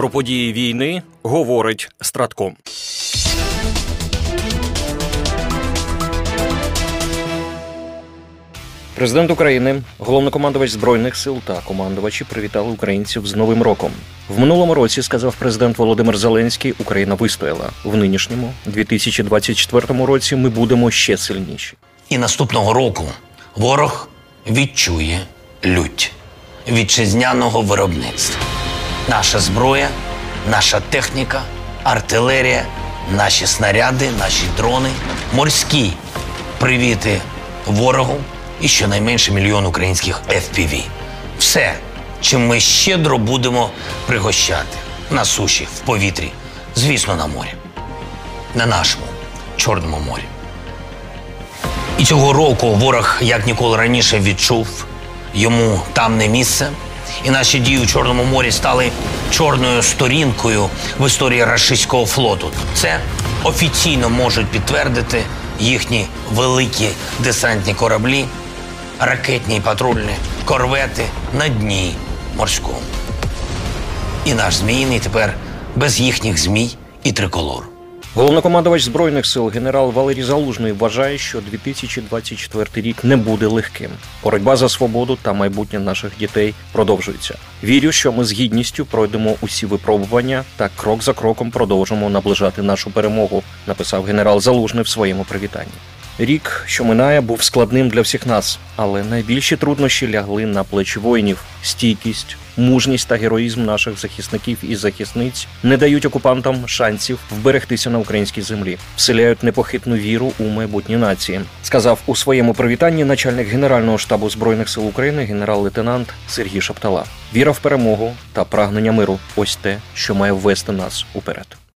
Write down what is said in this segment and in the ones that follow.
Про події війни говорить Стратком. Президент України, головнокомандувач збройних сил та командувачі привітали українців з Новим роком. В минулому році сказав президент Володимир Зеленський, Україна вистояла в нинішньому 2024 році. Ми будемо ще сильніші. І наступного року ворог відчує лють вітчизняного виробництва. Наша зброя, наша техніка, артилерія, наші снаряди, наші дрони, морські привіти ворогу і щонайменше мільйон українських FPV. Все, чим ми щедро будемо пригощати на суші, в повітрі, звісно, на морі, на нашому Чорному морі. І цього року ворог як ніколи раніше відчув, йому там не місце. І наші дії у Чорному морі стали чорною сторінкою в історії рашистського флоту. Це офіційно можуть підтвердити їхні великі десантні кораблі, ракетні і патрульні корвети на дні морському. І наш змійний тепер без їхніх змій і триколор. Головнокомандувач збройних сил генерал Валерій Залужний вважає, що 2024 рік не буде легким. Боротьба за свободу та майбутнє наших дітей продовжується. Вірю, що ми з гідністю пройдемо усі випробування та крок за кроком продовжимо наближати нашу перемогу. Написав генерал Залужний в своєму привітанні. Рік, що минає, був складним для всіх нас, але найбільші труднощі лягли на плечі воїнів. Стійкість, мужність та героїзм наших захисників і захисниць не дають окупантам шансів вберегтися на українській землі, вселяють непохитну віру у майбутні нації. Сказав у своєму привітанні начальник генерального штабу збройних сил України генерал-лейтенант Сергій Шаптала. Віра в перемогу та прагнення миру ось те, що має ввести нас уперед.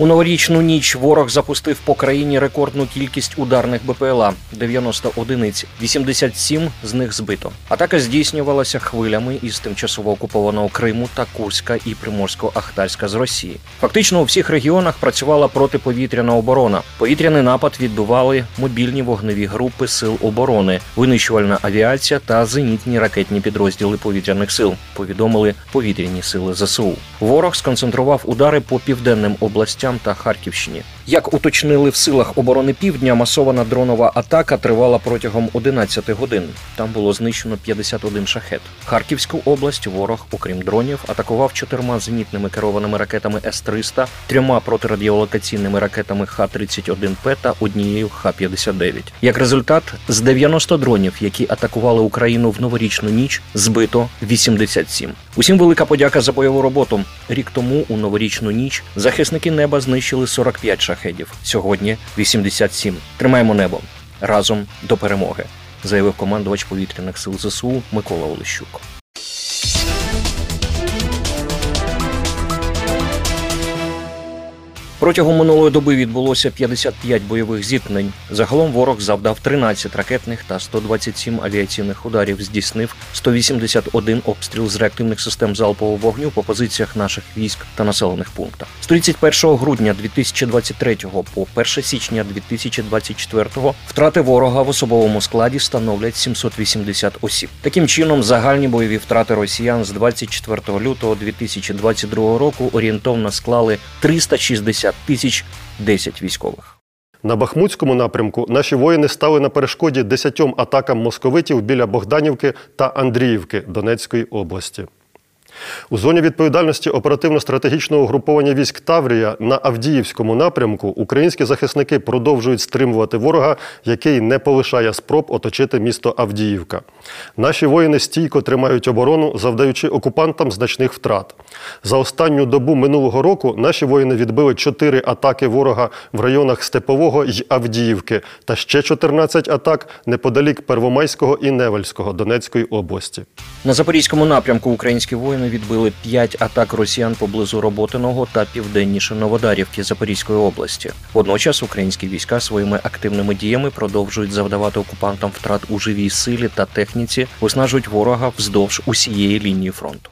У новорічну ніч ворог запустив по країні рекордну кількість ударних БПЛА 90 одиниць, 87 з них збито. Атака здійснювалася хвилями із тимчасово окупованого Криму та Курська і Приморсько-Ахтарська з Росії. Фактично у всіх регіонах працювала протиповітряна оборона. Повітряний напад відбували мобільні вогневі групи сил оборони, винищувальна авіація та зенітні ракетні підрозділи повітряних сил. Повідомили повітряні сили ЗСУ. Ворог сконцентрував удари по південним областям та Харківщині. Як уточнили в силах оборони Півдня, масована дронова атака тривала протягом 11 годин. Там було знищено 51 шахет. Харківську область ворог, окрім дронів, атакував чотирма зенітними керованими ракетами С-300, трьома протирадіолокаційними ракетами Х-31П та однією Х-59. Як результат, з 90 дронів, які атакували Україну в новорічну ніч, збито 87. Усім велика подяка за бойову роботу. Рік тому у новорічну ніч захисники неба знищили 45 шахедів. Сьогодні 87. Тримаємо небо разом до перемоги, заявив командувач повітряних сил ЗСУ Микола Олещук. Протягом минулої доби відбулося 55 бойових зіткнень. Загалом ворог завдав 13 ракетних та 127 авіаційних ударів. Здійснив 181 обстріл з реактивних систем залпового вогню по позиціях наших військ та населених пунктах. З 31 грудня 2023 по 1 січня 2024 втрати ворога в особовому складі становлять 780 осіб. Таким чином, загальні бойові втрати росіян з 24 лютого 2022 року орієнтовно склали 360 тисяч 10 військових. На Бахмутському напрямку наші воїни стали на перешкоді десятьом атакам московитів біля Богданівки та Андріївки Донецької області. У зоні відповідальності оперативно-стратегічного угруповання військ Таврія на Авдіївському напрямку українські захисники продовжують стримувати ворога, який не полишає спроб оточити місто Авдіївка. Наші воїни стійко тримають оборону, завдаючи окупантам значних втрат. За останню добу минулого року наші воїни відбили чотири атаки ворога в районах Степового й Авдіївки та ще 14 атак неподалік Первомайського і Невельського Донецької області. На запорізькому напрямку українські воїни відбили п'ять атак росіян поблизу Роботиного та південніше Новодарівки Запорізької області. Водночас українські війська своїми активними діями продовжують завдавати окупантам втрат у живій силі та техніці, виснажують ворога вздовж усієї лінії фронту.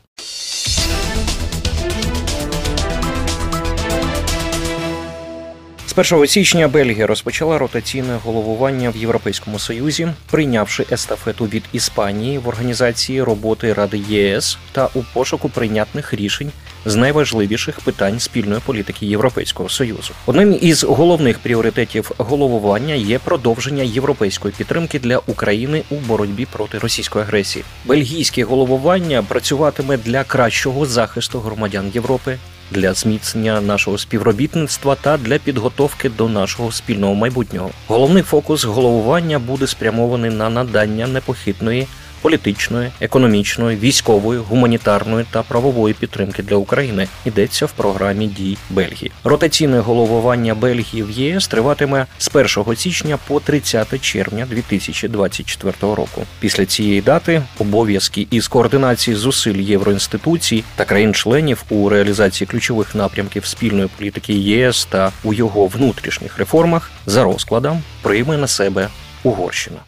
З 1 січня Бельгія розпочала ротаційне головування в Європейському Союзі, прийнявши естафету від Іспанії в організації роботи Ради ЄС та у пошуку прийнятних рішень з найважливіших питань спільної політики Європейського союзу. Одним із головних пріоритетів головування є продовження європейської підтримки для України у боротьбі проти російської агресії. Бельгійське головування працюватиме для кращого захисту громадян Європи. Для зміцнення нашого співробітництва та для підготовки до нашого спільного майбутнього. Головний фокус головування буде спрямований на надання непохитної політичної, економічної, військової, гуманітарної та правової підтримки для України йдеться в програмі дій Бельгії. Ротаційне головування Бельгії в ЄС триватиме з 1 січня по 30 червня 2024 року. Після цієї дати обов'язки із координації зусиль євроінституцій та країн-членів у реалізації ключових напрямків спільної політики ЄС та у його внутрішніх реформах за розкладом прийме на себе Угорщина.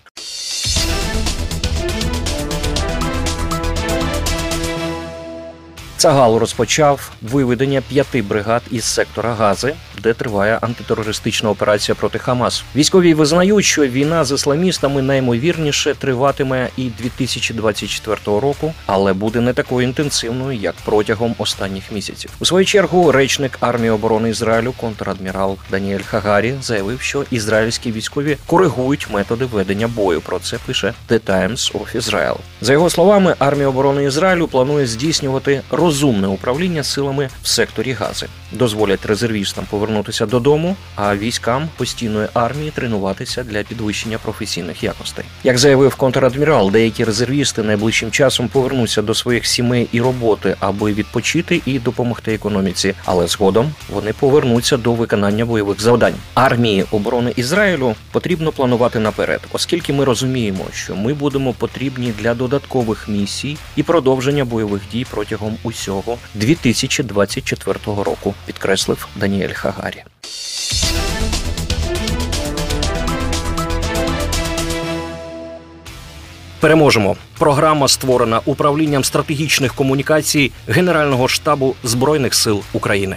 Цагал розпочав виведення п'яти бригад із сектора Гази, де триває антитерористична операція проти Хамас. Військові визнають, що війна з ісламістами наймовірніше триватиме і 2024 року, але буде не такою інтенсивною, як протягом останніх місяців. У свою чергу речник армії оборони Ізраїлю, контрадмірал Даніель Хагарі, заявив, що ізраїльські військові коригують методи ведення бою. Про це пише The Times of Israel. За його словами, армія оборони Ізраїлю планує здійснювати розумне управління силами в секторі Гази, дозволять резервістам повернутися додому, а військам постійної армії тренуватися для підвищення професійних якостей. Як заявив контрадмірал, деякі резервісти найближчим часом повернуться до своїх сімей і роботи, аби відпочити і допомогти економіці, але згодом вони повернуться до виконання бойових завдань. Армії оборони Ізраїлю потрібно планувати наперед, оскільки ми розуміємо, що ми будемо потрібні для додаткових місій і продовження бойових дій протягом усього 2024 року, підкреслив Даніель Хагарі. Переможемо. Програма створена управлінням стратегічних комунікацій Генерального штабу Збройних сил України.